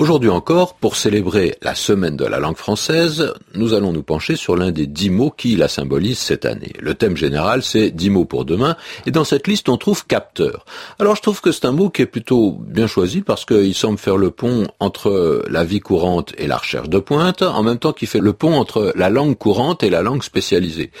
Aujourd'hui encore, pour célébrer la semaine de la langue française, nous allons nous pencher sur l'un des dix mots qui la symbolisent cette année. Le thème général, c'est dix mots pour demain, et dans cette liste, on trouve capteur. Alors je trouve que c'est un mot qui est plutôt bien choisi parce qu'il semble faire le pont entre la vie courante et la recherche de pointe, en même temps qu'il fait le pont entre la langue courante et la langue spécialisée.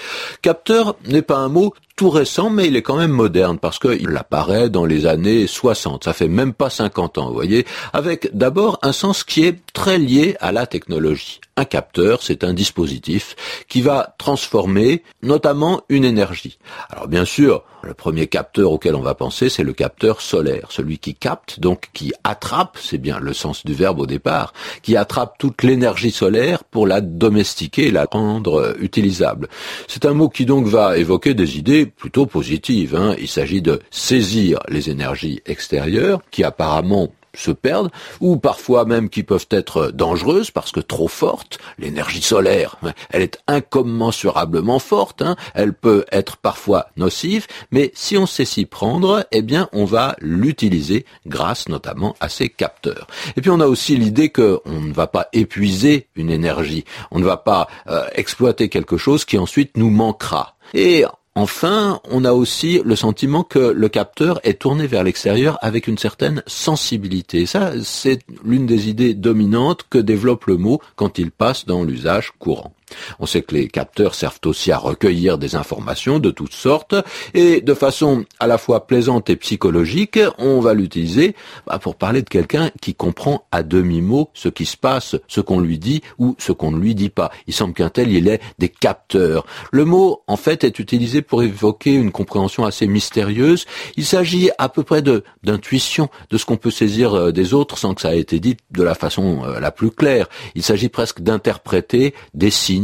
Capteur n'est pas un mot tout récent, mais il est quand même moderne parce qu'il apparaît dans les années 60. Ça fait même pas 50 ans, vous voyez, avec d'abord un sens qui est très lié à la technologie. Un capteur, c'est un dispositif qui va transformer notamment une énergie. Alors bien sûr, le premier capteur auquel on va penser, c'est le capteur solaire, celui qui capte, donc qui attrape, c'est bien le sens du verbe au départ, qui attrape toute l'énergie solaire pour la domestiquer et la rendre utilisable. C'est un mot qui donc va évoquer des idées plutôt positives. Hein. Il s'agit de saisir les énergies extérieures qui apparemment se perdent, ou parfois même qui peuvent être dangereuses parce que trop fortes. L'énergie solaire, elle est incommensurablement forte, hein. elle peut être parfois nocive, mais si on sait s'y prendre, eh bien on va l'utiliser grâce notamment à ces capteurs. Et puis on a aussi l'idée qu'on ne va pas épuiser une énergie, on ne va pas euh, exploiter quelque chose qui ensuite nous manquera. Et Enfin, on a aussi le sentiment que le capteur est tourné vers l'extérieur avec une certaine sensibilité. Ça, c'est l'une des idées dominantes que développe le mot quand il passe dans l'usage courant. On sait que les capteurs servent aussi à recueillir des informations de toutes sortes et de façon à la fois plaisante et psychologique, on va l'utiliser bah, pour parler de quelqu'un qui comprend à demi-mot ce qui se passe, ce qu'on lui dit ou ce qu'on ne lui dit pas. Il semble qu'un tel, il ait des capteurs. Le mot, en fait, est utilisé pour évoquer une compréhension assez mystérieuse. Il s'agit à peu près d'intuition, de ce qu'on peut saisir euh, des autres sans que ça ait été dit de la façon euh, la plus claire. Il s'agit presque d'interpréter des signes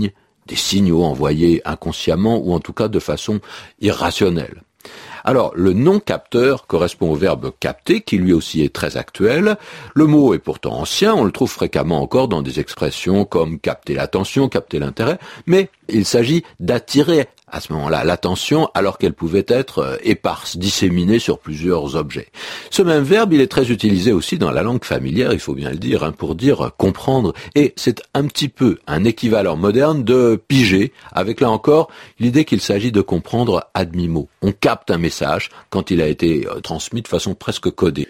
des signaux envoyés inconsciemment ou en tout cas de façon irrationnelle. Alors, le non-capteur correspond au verbe capter, qui lui aussi est très actuel. Le mot est pourtant ancien, on le trouve fréquemment encore dans des expressions comme capter l'attention, capter l'intérêt, mais il s'agit d'attirer à ce moment-là l'attention alors qu'elle pouvait être euh, éparse, disséminée sur plusieurs objets. Ce même verbe, il est très utilisé aussi dans la langue familière, il faut bien le dire, hein, pour dire comprendre, et c'est un petit peu un équivalent moderne de piger, avec là encore l'idée qu'il s'agit de comprendre à demi-mot. On capte un quand il a été euh, transmis de façon presque codée.